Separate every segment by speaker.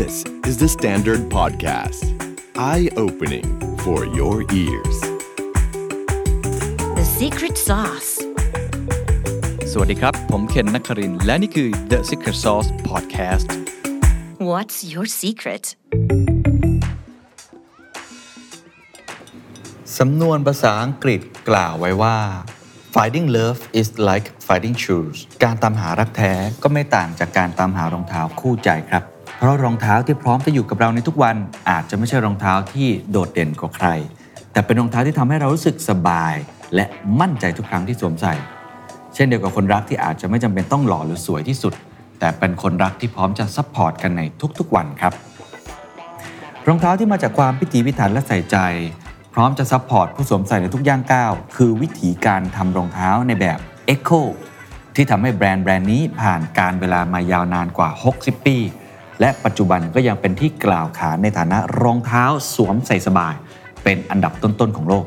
Speaker 1: This is the Standard Podcast. Eye opening for your ears.
Speaker 2: The secret sauce.
Speaker 3: สวัสดีครับ ผมเคนนักครินทร์และนี่คือ The Secret Sauce Podcast
Speaker 2: What's your secret?
Speaker 3: สำนวนภาษาอังกฤษกล่าวไว้ว่า finding love is like finding shoes การตามหารักแท้ก็ไม่ต่างจากการตามหารองเท้าคู่ใจครับ เพราะรองเท้าที่พร้อมจะอยู่กับเราในทุกวันอาจจะไม่ใช่รองเท้าที่โดดเด่นกว่าใคร แต่เป็นรองเท้าที่ทำให้เรารู้สึกสบาย และมั่นใจทุกครั้งที่สวมใส่ เช่นเดียวกับคนรักที่อาจจะไม่จำเป็นต้องหล่อหรือสวยที่สุด แต่เป็นคนรักที่พร้อมจะ support กันในทุกๆวันครับรองเท้าที่มาจากความพิถีพิถันและใส่ใจ พร้อมจะ support ผู้สวมใส่ในทุกย่างก้าวคือวิธีการทำรองเท้าในแบบ Echo ที่ทำให้แบรนด์แบรนด์นี้ผ่านการเวลามายาวนานกว่า 60 ปี และปัจจุบันก็ยังเป็นที่กล่าวขานในฐานะรองเท้าสวมใส่สบาย เป็นอันดับต้นๆของโลก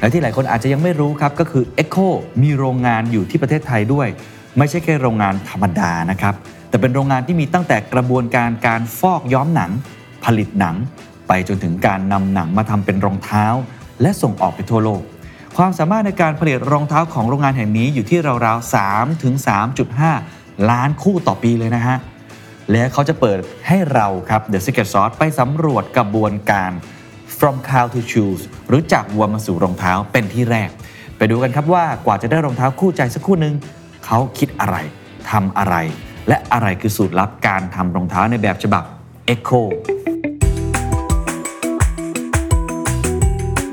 Speaker 3: และที่หลายคนอาจจะยังไม่รู้ครับก็คือ Echo มีโรงงานอยู่ที่ประเทศไทยด้วย ไม่ใช่แค่โรงงานธรรมดานะครับ แต่เป็นโรงงานที่มีตั้งแต่กระบวนการการฟอกย้อมหนัง ผลิตหนัง ไปจนถึงการนำหนังมาทำเป็นรองเท้า และส่งออกไปทั่วโลก ความสามารถในการผลิตรองเท้าของโรงงานแห่งนี้อยู่ที่ราวๆ3ถึง3.5 ล้านคู่ต่อปีเลยนะฮะ และเขาจะเปิดให้เราครับ The Secret Sauce ไปสำรวจกระบวนการ from cow to shoes หรือจากวัวมาสู่รองเท้าเป็นที่แรก ไปดูกันครับว่ากว่าจะได้รองเท้าคู่ใจสักคู่หนึ่งเขาคิดอะไรทำอะไร และอะไรคือสูตรลับการทำรองเท้าในแบบฉบับ Echo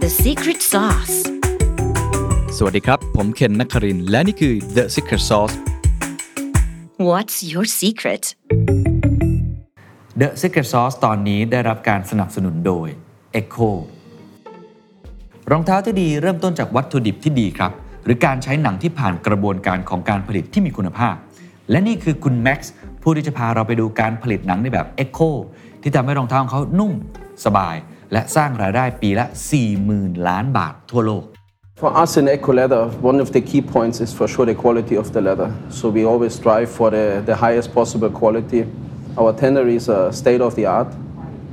Speaker 2: The secret sauce.
Speaker 3: สวัสดีครับ ผมเคนนักครินทร์และนี่คือ The Secret Sauce
Speaker 2: What's your secret?
Speaker 3: The Secret Sauce ตอนนี้ได้รับการสนับสนุนโดย Echo รองเท้าที่ดีเริ่มต้นจากวัตถุดิบที่ดีครับ หรือการใช้หนังที่ผ่านกระบวนการของการผลิตที่มีคุณภาพ และนี่คือคุณแม็กซ์ผู้ที่จะพาเราไปดูการผลิตหนังในแบบ Echo ที่ทำให้รองเท้าของเขานุ่ม สบาย และสร้างรายได้ปีละ 40,000 ล้านบาททั่วโลก
Speaker 4: For us in Eco Leather, one of the key points is for sure the quality of the leather. So we always strive for the, the highest possible quality. Our tanneries are state of the art.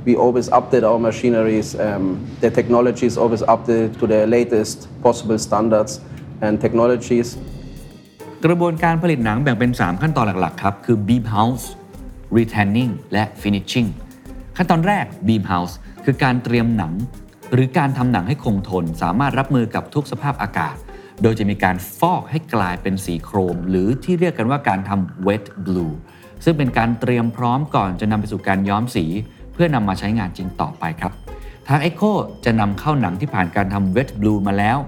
Speaker 4: We always update our machineries. Um, the technology is always updated to the latest possible standards and technologies.
Speaker 3: กระบวนการผลิตหนังแบ่งเป็น 3 ขั้นตอนหลัก ๆ ครับ คือ beam house retanning และ finishing ขั้นตอนแรก beam house คือการเตรียมหนัง หรือการทำหนังให้คงทน สามารถรับมือกับทุกสภาพอากาศ โดยจะมีการฟอกให้กลายเป็นสีโครม หรือที่เรียกกันว่าการทำ wet blue ซึ่งเป็นการเตรียมพร้อมก่อนจะนำไปสู่การย้อมสี เพื่อนำมาใช้งานจริงต่อไปครับ ทาง Echo จะนำเข้าหนังที่ผ่านการทำ wet blue มาแล้ว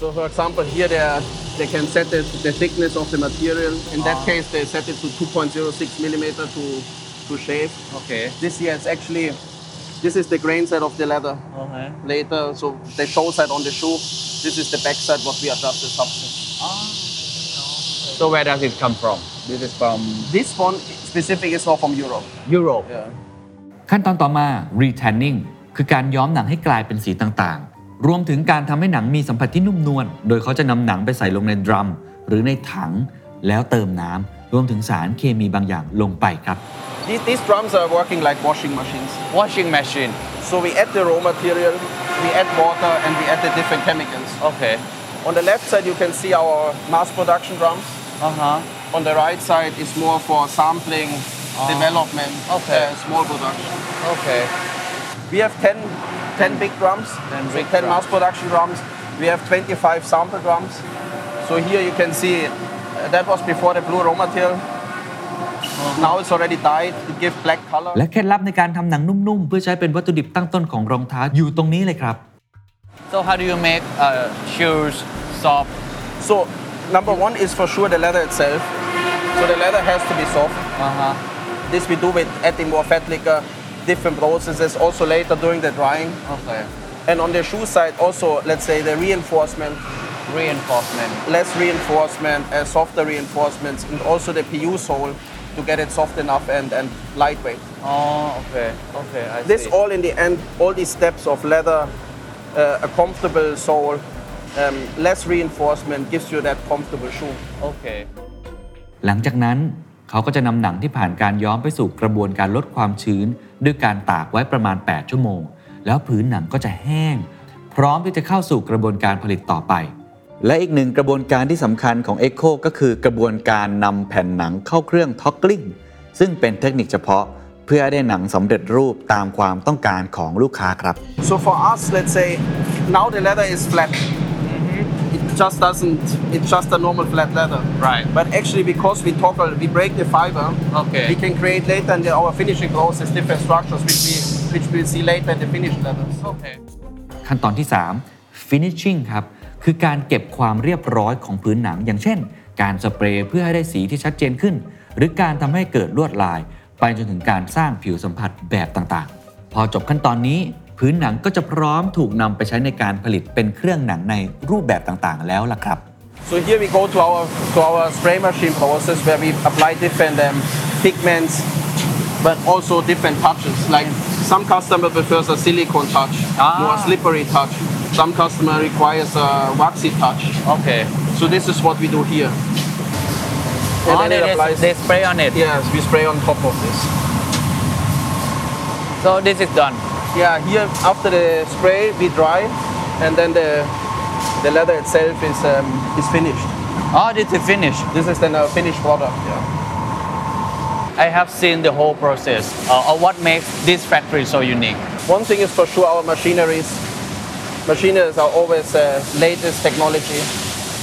Speaker 4: So for example, here they, are, they can set the, the thickness of the material. In that case, they set it to 2.06 millimeter to, to shave.
Speaker 3: Okay
Speaker 4: This here is actually, this is the grain side of the leather.
Speaker 3: okay
Speaker 4: Later, so the toe side on the shoe. This is the back side what we adjust the substance.
Speaker 5: So where does it come from? This is from
Speaker 4: This one specific is not from Europe.
Speaker 5: Europe.
Speaker 4: Yeah.
Speaker 3: ขั้นตอนต่อมา retanning คือการย้อมหนังให้กลายเป็นสีต่างๆ รวมถึงการทำให้หนังมีสัมผัสที่นุ่มนวล โดยเขาจะนำหนังไปใส่ลงในดรัม หรือในถังแล้วเติมน้ำร วมถึงสารเคมีบางอย่างลงไปครับ
Speaker 4: These, these drums are working like washing machines.
Speaker 5: Washing machine.
Speaker 4: So we add the raw material, we add water, and we add the different chemicals.
Speaker 5: Okay.
Speaker 4: On the left side, you can see our mass production drums.
Speaker 5: Uh huh.
Speaker 4: On the right side is more for sampling, development,
Speaker 5: Okay.
Speaker 4: uh, small production.
Speaker 5: Okay.
Speaker 4: We have 10, 10 big drums,
Speaker 5: 10
Speaker 4: so
Speaker 5: big
Speaker 4: 10
Speaker 5: drums.
Speaker 4: mass production drums. We have 25 sample drums. So here you can see uh, that was before the blue raw material.
Speaker 5: Uh-huh.
Speaker 4: Now it's already dyed. It gives black color.
Speaker 3: และเคล็ดลับในการทำหนังนุ่มๆ เพื่อใช้เป็นวัตถุดิบตั้งต้นของรองเท้าอยู่ตรงนี้เลยครับ
Speaker 5: So how do you make uh, shoes soft?
Speaker 4: So number one is for sure the leather itself. So the leather has to be soft.
Speaker 5: Uh huh.
Speaker 4: This we do with adding more fat liquor, different processes. Also later during the drying.
Speaker 5: Okay.
Speaker 4: And on the shoe side, also let's say the reinforcement,
Speaker 5: Reinforcement.
Speaker 4: less reinforcement, uh, softer reinforcements, and also the PU sole to get it soft enough and, and lightweight.
Speaker 5: Oh, okay. Okay. I
Speaker 4: This
Speaker 5: see.
Speaker 4: all in the end, all these steps of leather, uh, a comfortable sole, um, less reinforcement gives you that comfortable shoe.
Speaker 5: Okay.
Speaker 3: หลังจากนั้นเขาก็จะนำหนังที่ผ่านการย้อมไปสู่กระบวนการลดความชื้น ด้วยการตากไว้ประมาณ 8 ชั่วโมง แล้วผืนหนังก็จะแห้ง พร้อมที่จะเข้าสู่กระบวนการผลิตต่อไป และอีกหนึ่งกระบวนการที่สำคัญของ Echo ก็คือกระบวนการนำแผ่นหนังเข้าเครื่องท็อกกลิ้งซึ่งเป็นเทคนิคเฉพาะเพื่อให้ได้หนังสำเร็จรูปตามความต้องการของลูกค้าครับ
Speaker 4: So for us, let's say now the leather is flat. It just doesn't. It's just a normal flat leather.
Speaker 5: Right.
Speaker 4: But actually, because we toggle, we break the fiber.
Speaker 5: Okay.
Speaker 4: We can create later in the, our finishing process different structures, which we which we'll see later in the finished leathers.
Speaker 5: Okay.
Speaker 3: ขั้นตอนที่ 3 finishing ครับ คือการเก็บความเรียบร้อยของพื้นหนัง อย่างเช่น การสเปรย์เพื่อให้ได้สีที่ชัดเจนขึ้น หรือการทำให้เกิดลวดลาย ไปจนถึงการสร้างผิวสัมผัสแบบต่างๆ พอจบขั้นตอนนี้ พื้นหนังก็จะพร้อมถูกนำไปใช้ในการผลิตเป็นเครื่องหนังในรูปแบบต่างๆ แล้วล่ะครับ
Speaker 4: So here we go to our to our spray machine process where we apply different um, pigments, but also different touches. Like some customer prefers a silicone touch, more slippery touch. Some customer requires a waxy touch.
Speaker 5: Okay.
Speaker 4: So this is what we do here. And
Speaker 5: Oh,
Speaker 4: then
Speaker 5: they,
Speaker 4: it
Speaker 5: they,
Speaker 4: applies.
Speaker 5: they spray on it.
Speaker 4: Yes, we spray on top of this.
Speaker 5: So this is done.
Speaker 4: Yeah, here after the spray we dry, and then the the leather itself is um, is finished.
Speaker 5: Oh, this is finished.
Speaker 4: This is then a finished product. Yeah.
Speaker 5: I have seen the whole process uh, of what makes this factory so unique.
Speaker 4: One thing is for sure our machineries. Machineries are always the latest technology.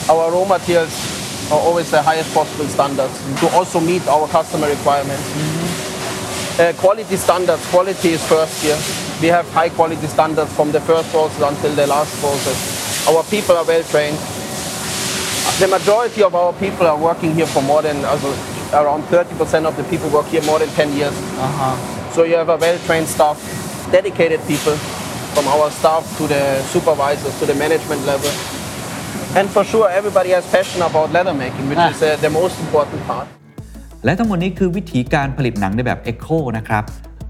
Speaker 4: Our raw materials are always the highest possible standards to also meet our customer requirements. Uh, quality standards, quality is first here. We have high quality standards from the first process until the last process. Our people are well trained. The majority of our people are working here for more than, also, around 30% of the people work here more than 10 years. So you have a well-trained staff, dedicated people, from our staff to the supervisors to the management level. And for sure, everybody has passion about leather making, which is uh, the most important part.
Speaker 3: และทั้งหมดนี้คือวิธีการผลิตหนังในแบบ Echo นะครับ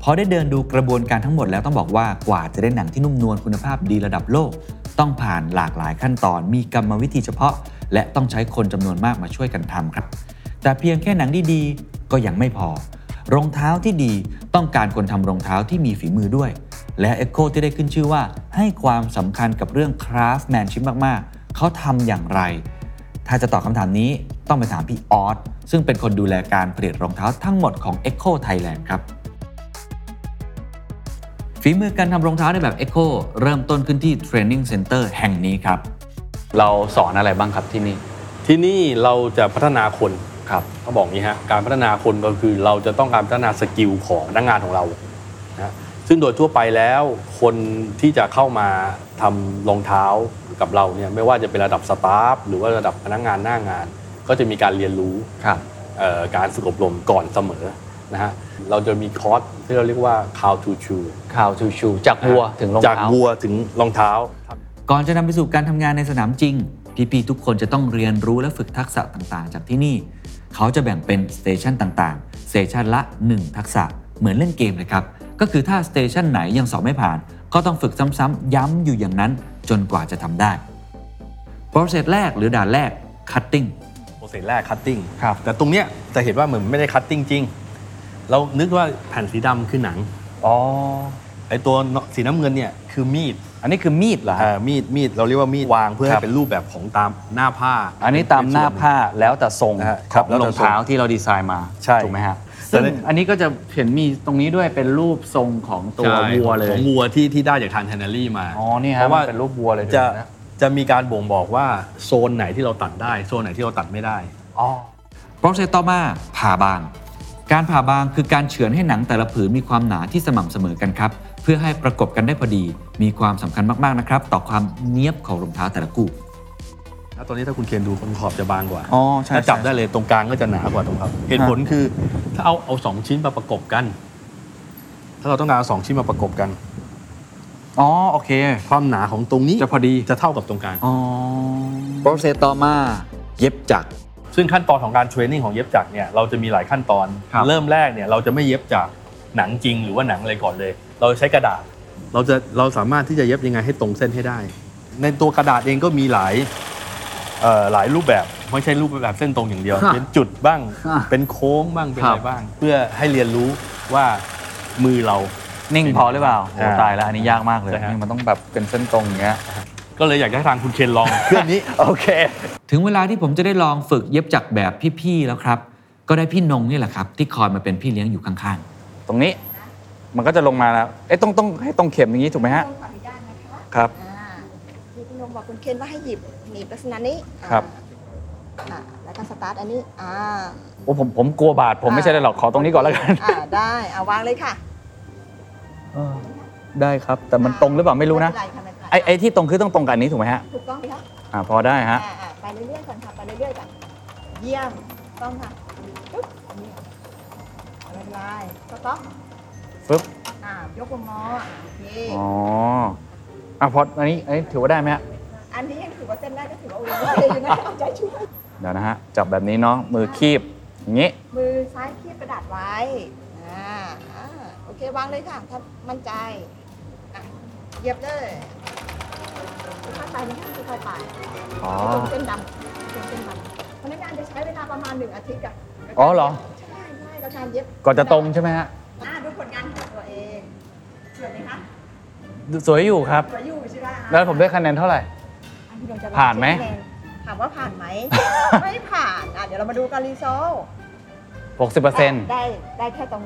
Speaker 3: พอได้เดินดูกระบวนการทั้งหมดแล้วต้องบอกว่ากว่าจะได้หนังที่นุ่มนวลคุณภาพดีระดับโลก ต้องผ่านหลากหลายขั้นตอน มีกรรมวิธีเฉพาะ และต้องใช้คนจำนวนมากมาช่วยกันทำครับ แต่เพียงแค่หนังดีๆก็ยังไม่พอ รองเท้าที่ดีต้องการคนทำรองเท้าที่มีฝีมือด้วย และ Echo ที่ได้ขึ้นชื่อว่า ให้ความสำคัญกับเรื่อง craftsmanship มาก ๆ เขาทำอย่างไร ถ้าจะตอบคำถามนี้ต้องไปถามพี่ออสซึ่งเป็นคนดูแลการผลิตรองเท้าทั้งหมดของ Echo Thailand ครับฝีมือการทำรองเท้าในแบบ Echo เริ่มต้นขึ้นที่ Training Center แห่งนี้ครับ
Speaker 5: เราสอนอะไรบ้างครับที่นี่
Speaker 6: ที่นี่เราจะพัฒนาคน
Speaker 5: ครับ
Speaker 6: เขาบอกงี้ฮะการพัฒนาคนก็คือเราจะต้องการพัฒนา skill ของพนักงานของเรานะ ซึ่งโดยทั่วไปแล้วคนที่จะเข้ามาทำรองเท้ากับเราเนี่ยไม่ว่าจะเป็นระดับ staff หรือว่าระดับพนักงานหน้างาน ก็จะมีการเรียนรู้
Speaker 5: ครับ
Speaker 6: เอ่อการฝึกอบรมก่อนเสมอนะฮะเราจะมีคอร์สที่เราเรียกว่า cow to shoe
Speaker 5: cow to shoe จากวัวถึงรองเท้าจาก
Speaker 6: วัวถึงรองเท้า
Speaker 3: ก่อนจะนำไปสู่การทำงานในสนามจริงพี่ๆทุกคนจะต้องเรียนรู้และฝึกทักษะต่างๆ จากที่นี่ เขาจะแบ่งเป็น station ต่างๆ station ละ 1 ทักษะเหมือนเล่นเกมเลยครับ ก็คือถ้า station ไหนยังสอบไม่ผ่าน ก็ต้องฝึกซ้ำๆย้ำอยู่อย่างนั้นจนกว่าจะทำได้โปรเซสแรกหรือด่านแรก cutting
Speaker 6: process แรก cutting
Speaker 5: ครับ
Speaker 6: แต่ตรงเนี้ยจะเห็นว่าเหมือนไม่ได้ cutting จริง เรานึกว่าแผ่นสีดำคือหนัง
Speaker 5: อ๋อ
Speaker 6: ไอตัวสีน้ำเงินเนี่ยคือมีด
Speaker 5: อันนี้คือมีดเหรอฮะ
Speaker 6: อ่ามีดมีดเราเรียกว่ามีดวางเพื่อ
Speaker 5: ครั
Speaker 6: ให้
Speaker 5: บ
Speaker 6: เป็นรูปแบบของตามหน้าผ้า
Speaker 5: อันนี้ตามหน้าผ้าแล้วแต่ทรง
Speaker 6: นะฮะ
Speaker 5: ข
Speaker 6: ครับ
Speaker 5: อง
Speaker 6: แล้ว
Speaker 5: ร
Speaker 6: แต่
Speaker 5: องเท้า
Speaker 6: ทรง
Speaker 5: ที่เราดีไซน์มา
Speaker 6: ใช่
Speaker 5: ถูกไหมฮะ
Speaker 6: แต่
Speaker 5: ซึ่ง
Speaker 6: ใน
Speaker 5: อันนี้ก็จะเห็นมีตรงนี้ด้วยเป็นรูปทรงของตัว
Speaker 6: ใช่
Speaker 5: วัวเล
Speaker 6: ข
Speaker 5: ย
Speaker 6: องวัวที่ที่ได้จากทานเทนเนอรี่มา
Speaker 5: อ๋อนี่ฮะ
Speaker 6: เพราะว่า
Speaker 5: มันเป็นรูปวัวเลย
Speaker 6: จะ
Speaker 5: ดูนะ
Speaker 6: จะมีการบ่งบอกว่าโซนไหนที่เราตัดได้ โซนไหนที่เราตัดไม่ได้
Speaker 5: อ๋อ
Speaker 3: โปรเซสต่อมาผ่าบาง การผ่าบางคือการเฉือนให้หนังแต่ละผืนมีความหนาที่สม่ำเสมอกันครับ เพื่อให้ประกบกันได้พอดี มีความสำคัญมากๆนะครับ ต่อความเนียบของรองเท้าแต่ละคู่
Speaker 6: แล้ว ตอนนี้ถ้าคุณเคนดูตรงขอบจะบางกว่า
Speaker 5: อ๋อใช่
Speaker 6: ถ้าจับ
Speaker 5: ใช่
Speaker 6: ได้เลยตรงกลางก็จะหนากว่าตรงครับเหตุผลคือถ้าเอาเอาสองชิ้นมาประกบกัน ถ้าเราต้องการเอาสองชิ้นมาประกบกัน
Speaker 5: อ๋อโอเค
Speaker 6: ความหนาของตรงนี้
Speaker 5: จะพอดี
Speaker 6: จะเท่ากับตรงกลาง
Speaker 5: อ๋อ
Speaker 3: process ต่อมาเย็บจักร
Speaker 6: ซึ่งขั้นตอนของการ training ของเย็บจักรเนี่ยเราจะมีหลายขั้นตอน
Speaker 5: ครับ
Speaker 6: เริ่มแรกเนี่ยเราจะไม่เย็บจากหนังจริงหรือว่าหนังอะไรก่อนเลย เราใช้กระดาษ เราจะเราสามารถที่จะเย็บยังไงให้ตรงเส้นให้ได้ ในตัวกระดาษเองก็มีหลายเอ่อ หลายรูปแบบไม่ใช่รูปแบบเส้นตรงอย่างเดียว
Speaker 3: ครับ
Speaker 6: เป็นจุดบ้าง
Speaker 3: อะ
Speaker 6: เป็นโค้งบ้างเป็น
Speaker 3: ครั
Speaker 6: อะ
Speaker 3: บ
Speaker 6: ไรบ้างครับ เพื่อให้เรียนรู้ว่ามือเรา
Speaker 3: นิ่งพอหรือเปล่าโอ้
Speaker 6: อ่า
Speaker 3: ตายแล้วอันนี้ยากมากเลย
Speaker 6: ใช่ฮะ
Speaker 3: นี่มันต้องแบบเป็นเส้นตรงอย่างเงี้ย
Speaker 6: ก็เลยอยากจะให้ทางคุณเคนลองเครื่องนี้
Speaker 3: โอเค ถึงเวลาที่ผมจะได้ลองฝึกเย็บจักรแบบพี่ๆแล้วครับ ก็ได้พี่นงนี่แหละครับ ที่คอยมาเป็นพี่เลี้ยงอยู่ข้างๆ ตรงนี้มันก็จะลงมาแล้วเอ๊ะต้องต้องให้ตรงเข็มอย่างนี้ถูกไหมฮะ
Speaker 7: ขออนุญาตนะคะ
Speaker 3: ครับ
Speaker 7: อ่าที่พี่นง บอกคุณเคนว่าให้หยิบหนีบลักษณะนี้อ่า
Speaker 3: ครับ
Speaker 7: อ่าแล้วก็สตาร์ทอันนี้อ่า
Speaker 3: โอ้ผมผมกลัวบาดผมไม่ใช่เลยหรอกขอตรงนี้ก่อนแล้วกัน
Speaker 7: อ่าได้เอาวางเลยค่ะ
Speaker 3: เออได้ครับ แต่มันตรงหรือเปล่าไม่รู้นะ
Speaker 7: เป็ไรค่ม่เป็นร
Speaker 3: ไอ้ไอ้ที่ตรงคือต้องตรงกับอันนี้ถูกไหมฮะ
Speaker 7: ถูกต้องไหมคะ
Speaker 3: อ่าพอได้ฮะ
Speaker 7: อ่าอ่าไปเรื่อยๆก่อนค่ะไปเรื่อยๆก่อนเยี่ยมต้องค่ะปึ๊บนี่ไม่เป็นไรสต็อป
Speaker 3: ฟึบ
Speaker 7: อ่ายกวงงอโอเค
Speaker 3: อ๋ออะพออันนี้อันนี้ถือว่าได้ไหมฮะ
Speaker 7: อันนี้ยังถือ ว่าเส้นได้ก็ถือว่าโอเคอยู่นะเอาใจช่วย
Speaker 3: เดี๋ยวนะฮะ จับแบบนี้เนาะมือคีบอย่างนี้
Speaker 7: มือซ้ายคีบกระดาษไว้อ่าอ่าโอเควางเลยค่ะถ้ามั่นใจอะเหยียบเลยค่อยๆไปนะคะค่อยๆไป
Speaker 3: อ๋อ
Speaker 7: ตรงเส้นดำตรงเส้นดำพนักงานจะใช้เวลาประมาณหนึ่งอาทิตย์กับ
Speaker 3: อ๋อเหรอ
Speaker 7: ใช่ใช่กับการเย็บ
Speaker 3: ก่อนจะตรงใช่ไหมฮะ
Speaker 7: อ่าดูผลงานของตัวเองสวยไหมคะ
Speaker 3: สวยอยู่ครับ
Speaker 7: สวยอยู่ใช่ไหมคะ
Speaker 3: แล้วผมได้คะแนนเท่าไหร่
Speaker 7: อันที่เราจะลอง
Speaker 3: ผ่านไหม
Speaker 7: เช็คคะแนถามว่าผ่านไหม ไม่ผ่านอะเดี๋ยวเรามาดูการรีโซล
Speaker 3: 60%
Speaker 7: ได้ได้แค่ตรง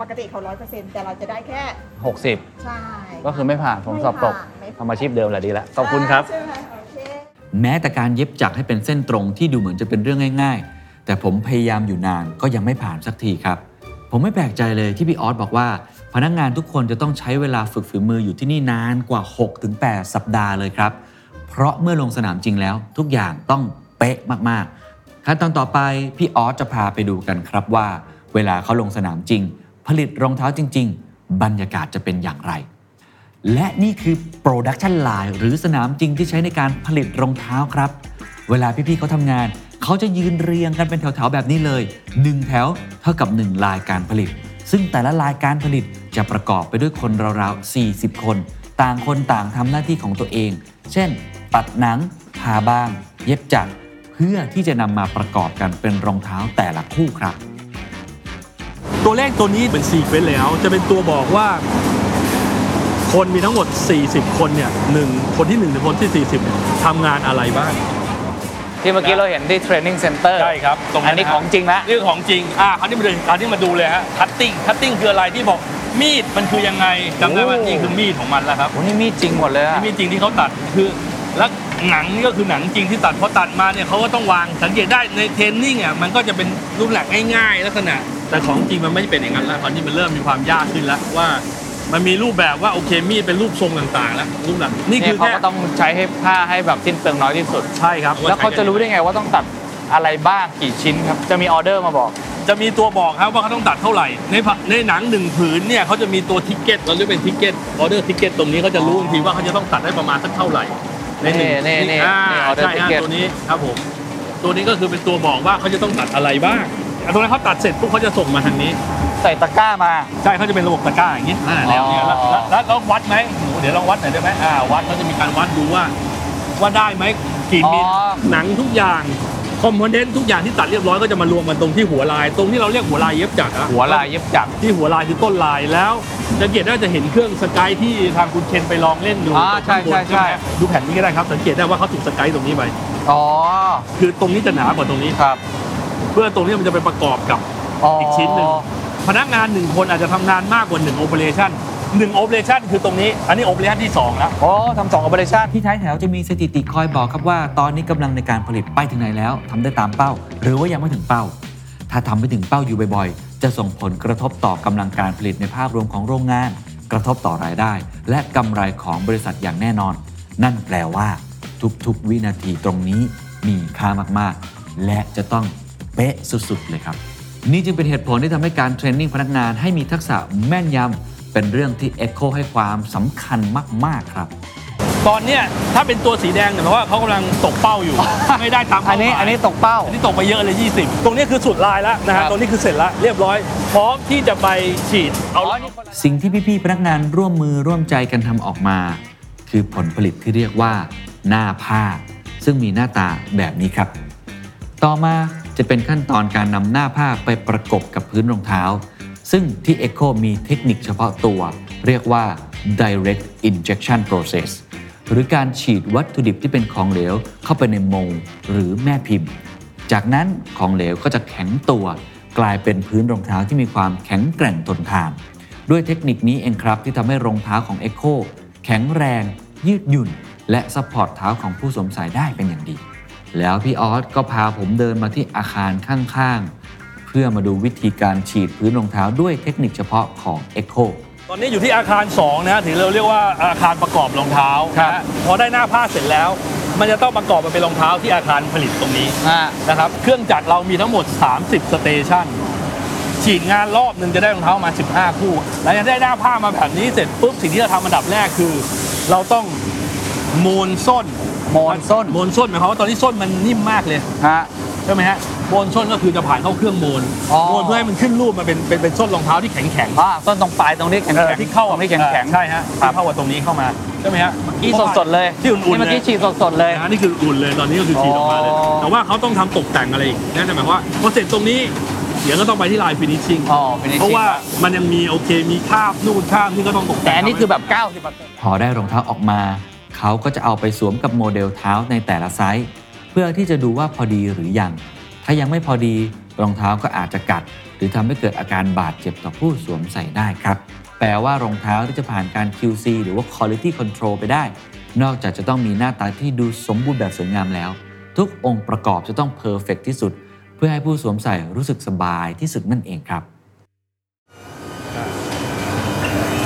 Speaker 7: ปกติเขาร้อยเปอร์เซ็นต์แต่เราจะได้แค่
Speaker 3: 60
Speaker 7: ใช่
Speaker 3: ก็คือไม่ผ่านผมสอบตก
Speaker 7: ไม่ผ่าน
Speaker 3: ทำอาชีพเดิมแหละดีแล้วขอบคุณครับ
Speaker 7: ใช่ไหมโอเค
Speaker 3: แม้แต่การเย็บจักรให้เป็นเส้นตรงที่ดูเหมือนจะเป็นเรื่องง่าย ๆ แต่ผมพยายามอยู่นานก็ยังไม่ผ่านสักทีครับ ผมไม่แปลกใจเลยที่พี่ออสบอกว่า พนักงานทุกคนจะต้องใช้เวลาฝึกฝีมืออยู่ที่นี่นานกว่า 6-8 สัปดาห์เลยครับ เพราะเมื่อลงสนามจริงแล้ว ทุกอย่างต้องเป๊ะมากๆ ขั้นตอนต่อไปพี่ออสจะพาไปดูกันครับว่า เวลาเขาลงสนามจริง ผลิตรองเท้าจริง ๆ บรรยากาศจะเป็นอย่างไร และนี่คือ Production Line หรือสนามจริงที่ใช้ในการผลิตรองเท้าครับ เวลาพี่ๆเขาทำงานเขาจะยืนเรียงกันเป็นแถวๆแบบนี้เลย 1 แถวเท่ากับ 1 ลายการผลิต ซึ่งแต่ละลายการผลิตจะประกอบไปด้วยคนราวๆ40 คน ต่างคนต่างทำหน้าที่ของตัวเอง เช่น ตัดหนังผ่าบาง เย็บจักรเพื่อที่จะนำมาประกอบกันเป็นรองเท้าแต่ละคู่ครับ
Speaker 6: ตัวเลขตัวนี้เป็น sequence แล้ว จะเป็นตัวบอกว่า คนมีทั้งหมด 40 คนเนี่ยหนึ่งคนที่1ถึงคนที่ 40เนี่ยทำงานอะไรบ้าง
Speaker 3: ที่เมื่อกี้เราเห็นที่ Training Center
Speaker 6: ใช่ครับตรง
Speaker 3: อันนี้ของจริงแล้ว
Speaker 6: นี่คือของจริง อ่าคราวนี้มาดูคราวนี้มาดูเลยฮะ cutting cutting คืออะไรที่บอก มีดมันคือยังไงจำได้ว่า
Speaker 3: โอ้
Speaker 6: นี่คือมีดของมันแล้วครับ
Speaker 3: โอ้นี่มีดจริงหมดเลยอะ
Speaker 6: นี่มีดจริงที่เขาตัดคือแล้วหนังนี่ก็คือหนังจริงที่ตัดพอตัดมาเนี่ยเขาก็ต้องวางสังเกตได้ใน training อะมันก็จะเป็นรูปแบบง่ายๆ ลักษณะ แต่ของจริงมันไม่เป็นอย่างนั้นแล้วตอนนี้มันเริ่มมีความยากขึ้นแล้วว่ามันมีรูปแบบว่าโอเคมีดเป็นรูปทรงต่างๆ แล้วรูปแบบนี่
Speaker 3: นี่
Speaker 6: คือ
Speaker 3: เขา
Speaker 6: แค่
Speaker 3: ก็ต้องใช้ให้ผ้าให้แบบสิ้นเปลืองน้อยที่สุด
Speaker 6: ใช่ครับ
Speaker 3: แล้วเขาจะรู้ได้ไงว่าต้องตัดอะไรบ้างกี่ชิ้นครับจะมีออเดอร์มาบอก
Speaker 6: จะมีตัวบอกครับว่าเขาต้องตัดเท่าไหร่ ในผในหนังหนึ่งผืนเนี่ยเขาจะมีตัว ticket เราเรียกเป็น ticket order ticket ตรงนี้เขาจะรู้ทันทีว่าเขาจะต้องตัดได้ประมาณสักเท่าไหร่ในหนึ่ง
Speaker 3: นี่นี่
Speaker 6: อ่า
Speaker 3: นี่ order
Speaker 6: ใช่ฮะ
Speaker 3: ticket
Speaker 6: ตัวนี้ครับผมตัวนี้ก็คือเป็นตัวบอกว่าเขาจะต้องตัดอะไรบ้างอะตรงนั้นเขาตัดเสร็จปุ๊บเขาจะส่งมาทางนี้
Speaker 3: ใส่ตะกร้ามา
Speaker 6: ใช่เขาจะเป็นระบบตะกร้าอย่างนี้นั่นแหละแนวเนี้ยแล้ว
Speaker 3: อ๋อ
Speaker 6: แล้วแล้วแล้ววัดไหมหนูเดี๋ยวลองวัดหน่อยได้ไหมอ่าวัดเขาจะมีการวัดดูว่า ว่าได้ไหมกี่มิลหนังทุกอย่าง คอมโพเนนต์ทุกอย่างที่ตัดเรียบร้อยก็จะมารวมกันตรงที่หัวลาย ตรงที่เราเรียกหัวลายเย็บจักรอะ
Speaker 3: หัวลายเย็บจักร
Speaker 6: ที่หัวลายคือต้นลายแล้วสังเกตได้ว่าจะเห็นเครื่องสกายที่ทางคุณเคนไปลองเล่นดู
Speaker 3: อ่าใช่ใช่ใช่
Speaker 6: ไหมดูแผ่นนี้ก็ได้ครับ สังเกตได้ว่าเขาถูกสกายตรงนี้ไป
Speaker 3: อ๋อ
Speaker 6: คือตรงนี้จะหนากว่าตรงนี้
Speaker 3: ครับ
Speaker 6: เพื่อตรงนี้มันจะไปประกอบกับอีกชิ้นหนึ่งพนักงานหนึ่งคนอาจจะทำงานมากกว่า1 operation 1 operation คือตรงนี้ อันนี้ operation ที่ 2 แล้ว
Speaker 3: อ๋อทำสองออเปอเรชั่นที่ท้ายแถวจะมีสถิติคอยบอกครับว่า ตอนนี้กำลังในการผลิตไปถึงไหนแล้วทำได้ตามเป้า หรือว่ายังไม่ถึงเป้า ถ้าทำไม่ถึงเป้าอยู่บ่อยๆ จะส่งผลกระทบต่อกำลังการผลิตในภาพรวมของโรงงาน กระทบต่อรายได้ และกำไรของบริษัทอย่างแน่นอน นั่นแปลว่า ทุกๆ วินาทีตรงนี้มีค่ามากๆ และจะต้องเป๊ะสุดๆเลยครับ นี่จึงเป็นเหตุผลที่ทำให้การเทรนนิ่งพนักงานให้มีทักษะแม่นยำ เป็นเรื่องที่ Echo ให้ความสำคัญมาก ๆ ครับ
Speaker 6: ตอนเนี้ยถ้าเป็นตัวสีแดงเนี่ยแปลว่าเขากำลังตกเป้าอยู่ ไม่ได้ตาม
Speaker 3: อันนี้
Speaker 6: เป้าหมาย
Speaker 3: อันนี้ตกเป้า
Speaker 6: อันนี้ตกไปเยอะเลย 20 ตรงนี้คือสุดลายแล้วนะ
Speaker 3: ครั
Speaker 6: ฮะ
Speaker 3: บ
Speaker 6: ตรงนี้คือเสร็จแล้วเรียบร้อย พร้อมที่จะไปฉีดเอา
Speaker 3: สิ่งที่พี่ ๆ พนักงานร่วมมือร่วมใจกันทำออกมา คือผลผลิตที่เรียกว่า หน้าผ้า ซึ่งมีหน้าตาแบบนี้ครับ ต่อมาจะเป็นขั้นตอนการนำหน้าผ้าไปประกบกับพื้นรองเท้า ซึ่งที่ Echo มีเทคนิคเฉพาะตัว เรียกว่า direct injection process หรือการฉีดวัตถุดิบที่เป็นของเหลวเข้าไปในโมงหรือแม่พิมพ์ จากนั้นของเหลวก็จะแข็งตัวกลายเป็นพื้นรองเท้าที่มีความแข็งแกร่งทนทาน ด้วยเทคนิคนี้เองครับที่ทำให้รองเท้าของ Echo แข็งแรง ยืดหยุ่น และ support เท้าของผู้สวมใส่ได้เป็นอย่างดี แล้วพี่ออสก็พาผมเดินมาที่อาคารข้างๆ พื่อมาดูวิธีการฉีดพื้นรองเท้าด้วยเทคนิคเฉพาะของ Echo
Speaker 6: ตอนนี้อยู่ที่อาคาร 2 นะถือเราเรียกว่าอาคารประกอบรองเท้า
Speaker 5: ครับ
Speaker 6: นะฮะพอได้หน้าผ้าเสร็จแล้ว มันจะต้องประกอบมาเป็นรองเท้าที่อาคารผลิตตรงนี้
Speaker 5: อ่า
Speaker 6: นะครับเครื่องจักรเรามีทั้งหมด 30 สเตชันฉีดงานรอบหนึ่งจะได้รองเท้ามา 15 คู่ แล้วจะได้หน้าผ้ามาแบบนี้เสร็จปุ๊บสิ่งที่เราทำอันดับแรกคือ เราต้องมูลส้น
Speaker 5: โมนส้น
Speaker 6: โมนส้นหมายความว่าตอนนี้ส้นมันนิ่มมากเลย
Speaker 5: ฮะ
Speaker 6: ใช่ไหมฮะ โมนส้นก็คือจะผ่านเข้าเครื่องโมน
Speaker 5: อ๋อ
Speaker 6: โมนเพื่อให้มันขึ้นรูปมาเป็นเป็นเป็นส้นรองเท้าที่แข็งแข็งๆ
Speaker 5: อ่าส้นตรงปลายตรงนี้แข็ง
Speaker 6: เออ
Speaker 5: ๆ
Speaker 6: ที่เข้า
Speaker 5: ตรงนี้แข็งแข็ง
Speaker 6: ใช่ฮะที่เข้ากับตรงนี้เข้ามาใช่ไหมฮะ
Speaker 5: ที่สดๆเลย
Speaker 6: ที่อุ่นๆ
Speaker 5: นี่เมื่อกี้
Speaker 6: เลย
Speaker 5: ฉีดสดๆเลย
Speaker 6: นะนี่คืออุ่นเลยตอนนี้ก็คือฉีดออกมาเลย
Speaker 5: อ๋อ
Speaker 6: แต่ว่าเขาต้องทำตกแต่งอะไรอีกนั่นหมายความว่าพอเสร็จตรงนี้เดี๋ยวก็ต้องไปที่ลายฟินิชชิ่ง
Speaker 5: อ๋อ finishing
Speaker 6: เพราะว่ามันยังมีโอเคมีคราบนู่นคราบนี่ก็ต้องตกแต่ง
Speaker 5: แต่อันนี้คือแบบ 90%
Speaker 3: พอได้รองเท้าออกมา เขาก็จะเอาไปสวมกับโมเดลเท้าในแต่ละไซส์ เพื่อที่จะดูว่าพอดีหรือยัง ถ้ายังไม่พอดีรองเท้าก็อาจจะกัด หรือทำให้เกิดอาการบาดเจ็บต่อผู้สวมใส่ได้ครับ แปลว่ารองเท้าที่จะผ่านการ QC หรือว่า Quality Control ไปได้ นอกจากจะต้องมีหน้าตาที่ดูสมบูรณ์แบบสวยงามแล้ว ทุกองค์ประกอบจะต้อง perfect ที่สุด เพื่อให้ผู้สวมใส่รู้สึกสบายที่สุดนั่นเองครับ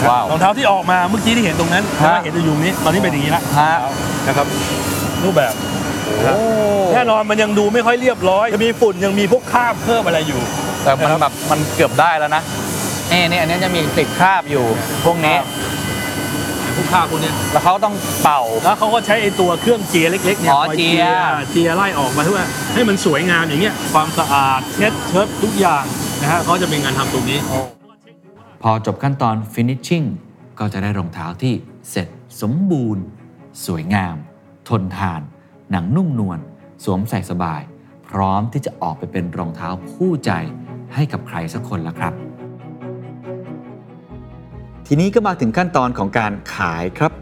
Speaker 5: ว้าว
Speaker 6: รองเท้าที่ออกมาเมื่อกี้ที่เห็นตรงนั้น
Speaker 5: ฮะ
Speaker 6: แล้วเห็นอยู่นี้ตอนนี้เป็นอย่างนี้ละ
Speaker 5: ฮะ
Speaker 6: นะครับรูปแบบ แน่นอนมันยังดูไม่ค่อยเรียบร้อยยังมีฝุ่นยังมีพวกคราบเพิ่มอะไรอยู่
Speaker 5: แต่มันแบบมันเกือบได้แล้วนะนี่นี่อันนี้จะมีติดคราบอยู่พวกนี้
Speaker 6: พวกคราบพวกเนี้ย
Speaker 5: แล้วเขาต้องเป่า
Speaker 6: แล้วเขาก็ใช้ไอ้ตัวเครื่องเจียร์เล็กๆเนี่ย
Speaker 5: อ๋อ
Speaker 6: คอย
Speaker 5: เจียร์
Speaker 6: เจียร์ไล่ออกมาเพื่อให้มันสวยงามอย่างเงี้ยความสะอาดเช็ดเชิดทุกอย่างนะฮะเขาจะเป็นงานทำตรงนี้
Speaker 3: พอจบขั้นตอน finishing ก็จะได้รองเท้าที่เสร็จสมบูรณ์ สวยงาม ทนทาน หนังนุ่มนวล สวมใส่สบาย พร้อมที่จะออกไปเป็นรองเท้าคู่ใจให้กับใครสักคนละครับ ทีนี้ก็มาถึงขั้นตอนของการขายครับ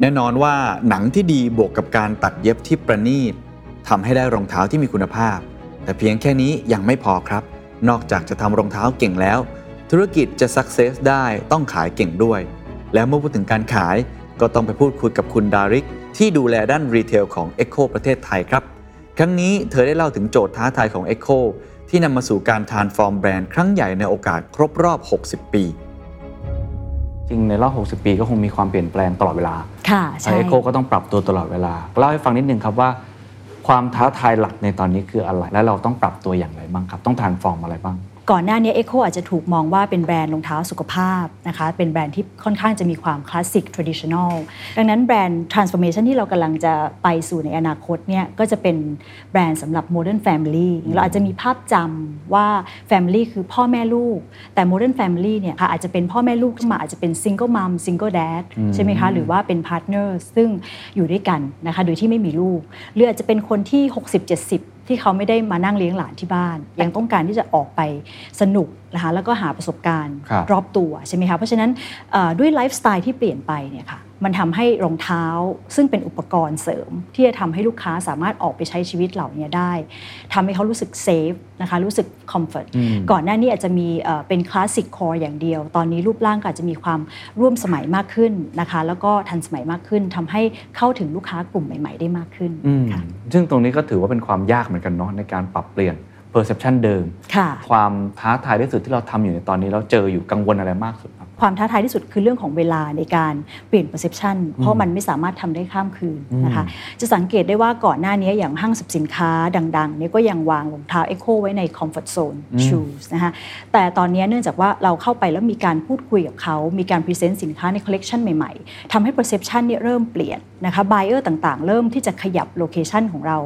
Speaker 3: แน่นอนว่าหนังที่ดีบวกกับการตัดเย็บที่ประณีตทำให้ได้รองเท้าที่มีคุณภาพ แต่เพียงแค่นี้ยังไม่พอครับ นอกจากจะทำรองเท้าเก่งแล้ว ธุรกิจจะ success ได้ต้องขายเก่งด้วย แล้วเมื่อพูดถึงการขายก็ต้องไปพูดคุยกับคุณดาริก ที่ดูแลด้านรีเทลของ Echo ประเทศไทยครับ ครั้งนี้เธอได้เล่าถึงโจทย์ท้าทายของ Echo ที่นำมาสู่การ transform แบรนด์ครั้งใหญ่ในโอกาสครบรอบ 60 ปี
Speaker 8: จริงในรอบ 60 ปีก็คงมีความเปลี่ยนแปลงตลอดเวลา
Speaker 9: ค่ะ
Speaker 8: ไอ
Speaker 9: ใช่
Speaker 8: เอโคก็ต้องปรับตัวตลอดเวลา เล่าให้ฟังนิดนึงครับว่า ความท้าทายหลักในตอนนี้คืออะไร และเราต้องปรับตัวอย่างไรบ้างครับ ต้องทานฟอร์มอะไรบ้าง
Speaker 9: ก่อนหน้านี้ Echo อาจจะถูกมองว่าเป็นแบรนด์รองเท้าสุขภาพนะคะเป็นแบรนด์ที่ค่อนข้างจะมีความคลาสสิก traditional ดังนั้นแบรนด์ transformation ที่เรากำลังจะไปสู่ในอนาคตเนี่ยก็จะเป็นแบรนด์สำหรับ modern family เราอาจจะมีภาพจำว่า family คือพ่อแม่ลูก แต่ modern family เนี่ยค่ะอาจจะเป็นพ่อแม่ลูกขึ้นมาอาจจะเป็น single mom single dad ใช่ไหมคะหรือว่าเป็น partner ซึ่งอยู่ด้วยกันนะคะโดยที่ไม่มีลูกหรืออาจจะเป็นคนที่ 60-70 ที่เขาไม่ได้มานั่งเลี้ยงหลานที่บ้าน ยังต้องการที่จะออกไปสนุก นะคะแล้วก็หาประสบการณ์
Speaker 8: ครับ
Speaker 9: รอบตัวใช่ไหมคะเพราะฉะนั้นเอ่อด้วยไลฟ์สไตล์ที่เปลี่ยนไปเนี่ยค่ะมันทำให้รองเท้าซึ่งเป็นอุปกรณ์เสริม ที่จะทำให้ลูกค้าสามารถออกไปใช้ชีวิตเหล่านี้ได้ทำให้เขารู้สึกเซฟนะคะรู้สึกคอมฟอร์ตก่อนหน้านี้อาจจะมีเอ่อเป็นคลาสสิกคอร์อย่างเดียว ตอนนี้รูปร่างก็อาจจะมีความร่วมสมัยมากขึ้นนะคะแล้วก็ทันสมัยมากขึ้นทำให้เข้าถึงลูกค้ากลุ่มใหม่ ๆ ได้มากขึ้น
Speaker 8: อืม
Speaker 9: ค่ะ
Speaker 8: ซึ่งตรงนี้ก็ถือว่าเป็นความยากเหมือนกันเนาะในการปรับเปลี่ยน perception เดิม
Speaker 9: ค่ะ
Speaker 8: ความท้าทายที่สุดที่เราทำอยู่ในตอนนี้เราเจออยู่กังวลอะไรมากสุดครับ
Speaker 9: ความท้าทายที่สุดคือเรื่องของเวลาในการเปลี่ยน perception เพราะมันไม่สามารถทำได้ข้ามคืนนะคะจะสังเกตได้ว่าก่อนหน้านี้อย่างห้างสรรพสินค้าดังๆเนี่ยก็ยังวางรองเท้า ECCO ไว้ใน comfort zone shoes นะคะแต่ตอนนี้เนื่องจากว่าเราเข้าไปแล้วมีการพูดคุยกับเขา มีการ present สินค้าใน collection ใหม่ๆทำให้ perception เนี่ยเริ่มเปลี่ยนนะคะ buyer ต่างๆ เริ่มที่จะขยับ location ของเรา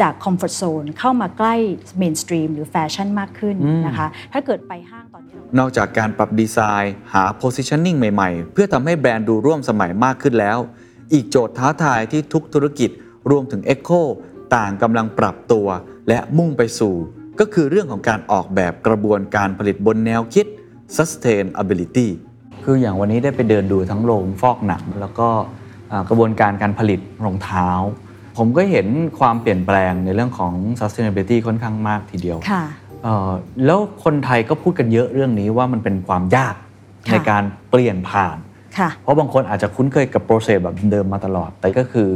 Speaker 9: จาก comfort zone เข้ามาใกล้ mainstream หรือแฟชั่นมากขึ้นนะคะถ้าเกิดไปห้างตอนนี้เรา
Speaker 3: นอกจากการปรับดีไซน์หา positioning ใหม่ๆ เพื่อทำให้แบรนด์ดูร่วมสมัยมากขึ้นแล้ว อีกโจทย์ท้าทายที่ทุกธุรกิจรวมถึง Echo ต่างกำลังปรับตัว และมุ่งไปสู่ ก็คือเรื่องของการออกแบบกระบวนการผลิตบนแนวคิด sustainability คืออย่างวันนี้ได้ไปเดินดูทั้งโรงฟอกหนังแล้วก็อ่ากระบวนการการผลิตรองเท้า ผมก็เห็นความเปลี่ยนแปลงในเรื่องของ sustainability ค่อนข้างมากทีเดียว
Speaker 9: ค่ะ
Speaker 3: เอ่อแล้วคนไทยก็พูดกันเยอะเรื่องนี้ว่ามันเป็นความยาก
Speaker 9: ค่ะ
Speaker 3: ในการเปลี่ยนผ่าน
Speaker 9: ค่ะ
Speaker 3: เพราะบางคนอาจจะคุ้นเคยกับโปรเซสแบบเดิมมาตลอด แต่ก็คือ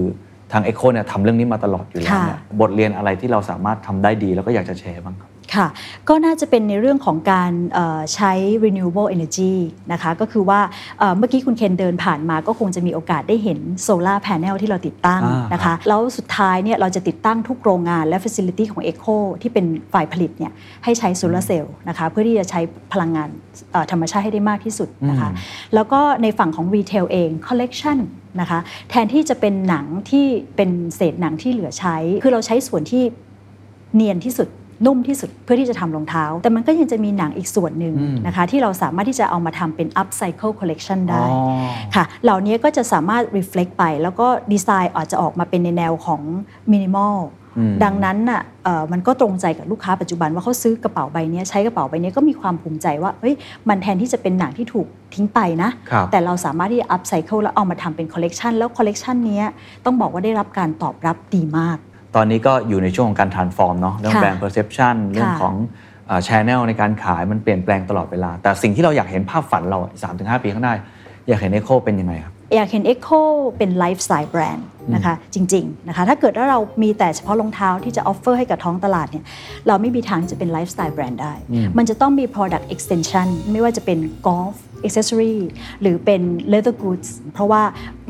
Speaker 3: ทาง Echo เนี่ยทำเรื่องนี้มาตลอดอยู่แล้วเนี่ย
Speaker 9: ค่ะ
Speaker 3: บทเรียนอะไรที่เราสามารถทำได้ดีแล้วก็อยากจะแชร์บ้างครับ
Speaker 9: ค่ะ ก็น่าจะเป็นในเรื่องของการเอ่อใช้ renewable energy นะคะ ก็คือว่าเอ่อเมื่อกี้คุณเคนเดินผ่านมาก็คงจะมีโอกาสได้เห็นโซลาร์แผงที่เราติดตั้ง
Speaker 3: อ่าน
Speaker 9: นะคะ แล้วสุดท้ายเนี่ยเราจะติดตั้งทุกโรงงานและ facility ของ Eco ที่เป็นฝ่ายผลิตเนี่ยให้ใช้โซลาร์เซลล์นะคะเพื่อที่จะใช้พลังงานเอ่อธรรมชาติให้ได้มากที่สุดนะคะ แล้วก็ในฝั่งของ retail เอง collection นะคะแทนที่จะเป็นหนังที่เป็นเศษหนังที่เหลือใช้ คือเราใช้ส่วนที่เนียนที่สุด นุ่มที่สุดเพื่อที่จะทำรองเท้า แต่มันก็ยังจะมีหนังอีกส่วนหนึ่ง
Speaker 3: อืม
Speaker 9: นะคะที่เราสามารถที่จะเอามาทำเป็น upcycle collection ได้
Speaker 3: อ๋อ
Speaker 9: ค่ะเหล่านี้ก็จะสามารถ reflect ไป แล้วก็ดีไซน์อาจจะออกมาเป็นในแนวของ minimal
Speaker 3: อืม
Speaker 9: ดังนั้นน่ะเอ่อมันก็ตรงใจกับลูกค้าปัจจุบันว่าเขาซื้อกระเป๋าใบเนี้ยใช้กระเป๋าใบเนี้ยก็มีความภูมิใจว่าเฮ้ยมันแทนที่จะเป็นหนังที่ถูกทิ้งไปนะ
Speaker 3: ครับ
Speaker 9: แต่เราสามารถที่จะ upcycle แล้วเอามาทำเป็น collection แล้ว collection เนี้ยต้องบอกว่าได้รับการตอบรับดีมาก
Speaker 3: ตอนนี้ก็อยู่ในช่วงของการ transform เนาะเรื่อง
Speaker 9: ค่ะ
Speaker 3: แบรนด์ perception เรื่องของช n แนลในการขายมันเปลี่ยนแปลงตลอดเวลา แต่สิ่งที่เราอยากเห็นภาพฝันเราสามถึงห้าปีข้างหน้า อยากเห็น Echo เป็นยังไงครับ
Speaker 9: อยากเห็น Echo เป็นไลฟ์สไตล์แบรนด์นะคะจริงๆนะคะถ้าเกิดว่าเรามีแต่เฉพาะรองเท้าที่จะ offer ให้กับท้องตลาดเนี่ยเราไม่มีทางจะเป็น lifestyle brand ได้ มันจะต้องมี product extension ไม่ว่าจะเป็น golf accessory หรือเป็น leather goods เพราะว่า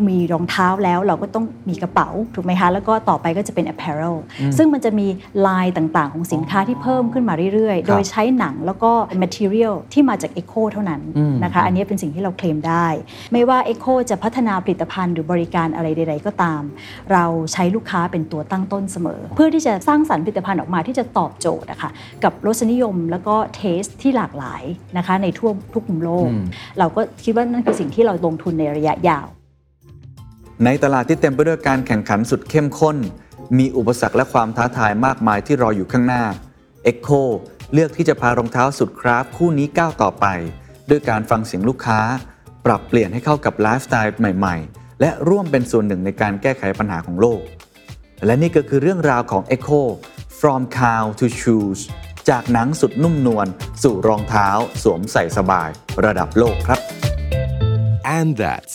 Speaker 9: มีรองเท้าแล้วเราก็ต้องมีกระเป๋าถูกไหมคะ แล้วก็ต่อไปก็จะเป็น apparel ซึ่งมันจะมีลายต่างๆ ของสินค้าที่เพิ่มขึ้นมาเรื่อยๆ โดยใช้หนังแล้วก็ material ที่มาจาก Echo เท่านั้นนะคะ อันนี้เป็นสิ่งที่เราเคลมได้ ไม่ว่า Echo จะพัฒนาผลิตภัณฑ์หรือบริการอะไรใด ๆ ก็ตาม เราใช้ลูกค้าเป็นตัวตั้งต้นเสมอ เพื่อที่จะสร้างสรรค์ผลิตภัณฑ์ออกมาที่จะตอบโจทย์นะคะกับรสนิยมแล้วก็เทสที่หลากหลายนะคะในทั่วทุกมุมโลก เราก็คิดว่านั่นคือสิ่งที่เราลงทุนในระยะยาว
Speaker 3: ในตลาดที่เต็มไปด้วยการแข่งขันสุดเข้มข้น มีอุปสรรคและความท้าทายมากมายที่รออยู่ข้างหน้า Echo เลือกที่จะพารองเท้าสุด craft คู่นี้ก้าวต่อไป ด้วยการฟังเสียงลูกค้า ปรับเปลี่ยนให้เข้ากับไลฟ์สไตล์ใหม่ๆ และร่วมเป็นส่วนหนึ่งในการแก้ไขปัญหาของโลก และนี่ก็คือเรื่องราวของ ECCO from cow to shoes จากหนังสุดนุ่มนวลสู่รองเท้าสวมใส่สบายระดับโลกครับ
Speaker 1: And that's